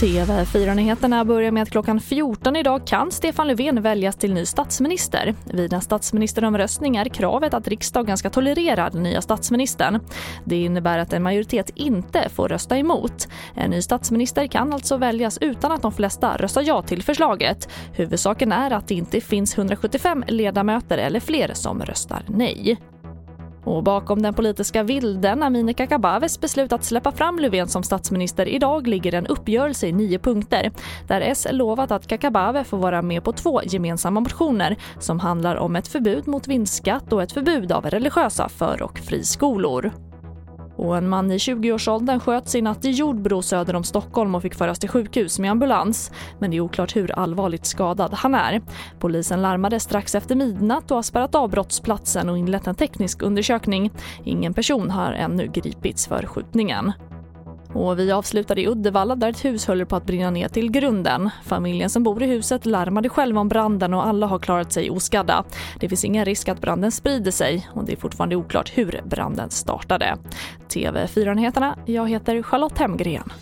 TV4-nyheterna börjar med att klockan 14 idag kan Stefan Löfven väljas till ny statsminister. Vid en statsministeromröstning är kravet att riksdagen ska tolerera den nya statsministern. Det innebär att en majoritet inte får rösta emot. En ny statsminister kan alltså väljas utan att de flesta röstar ja till förslaget. Huvudsaken är att det inte finns 175 ledamöter eller fler som röstar nej. Och bakom den politiska vilden Amineh Kakabavehs beslut att släppa fram Löfven som statsminister idag ligger en uppgörelse i nio punkter där S lovat att Kakabaveh får vara med på två gemensamma motioner som handlar om ett förbud mot vinstskatt och ett förbud av religiösa för och friskolor. Och en man i 20-årsåldern sköts i natt i Jordbro söder om Stockholm och fick föras till sjukhus med ambulans. Men det är oklart hur allvarligt skadad han är. Polisen larmade strax efter midnatt och har spärrat av brottsplatsen och inlett en teknisk undersökning. Ingen person har ännu gripits för skjutningen. Och vi avslutade i Uddevalla där ett hus höll på att brinna ner till grunden. Familjen som bor i huset larmade själva om branden och alla har klarat sig oskadda. Det finns ingen risk att branden sprider sig och det är fortfarande oklart hur branden startade. TV4-nyheterna, jag heter Charlotte Hemgren.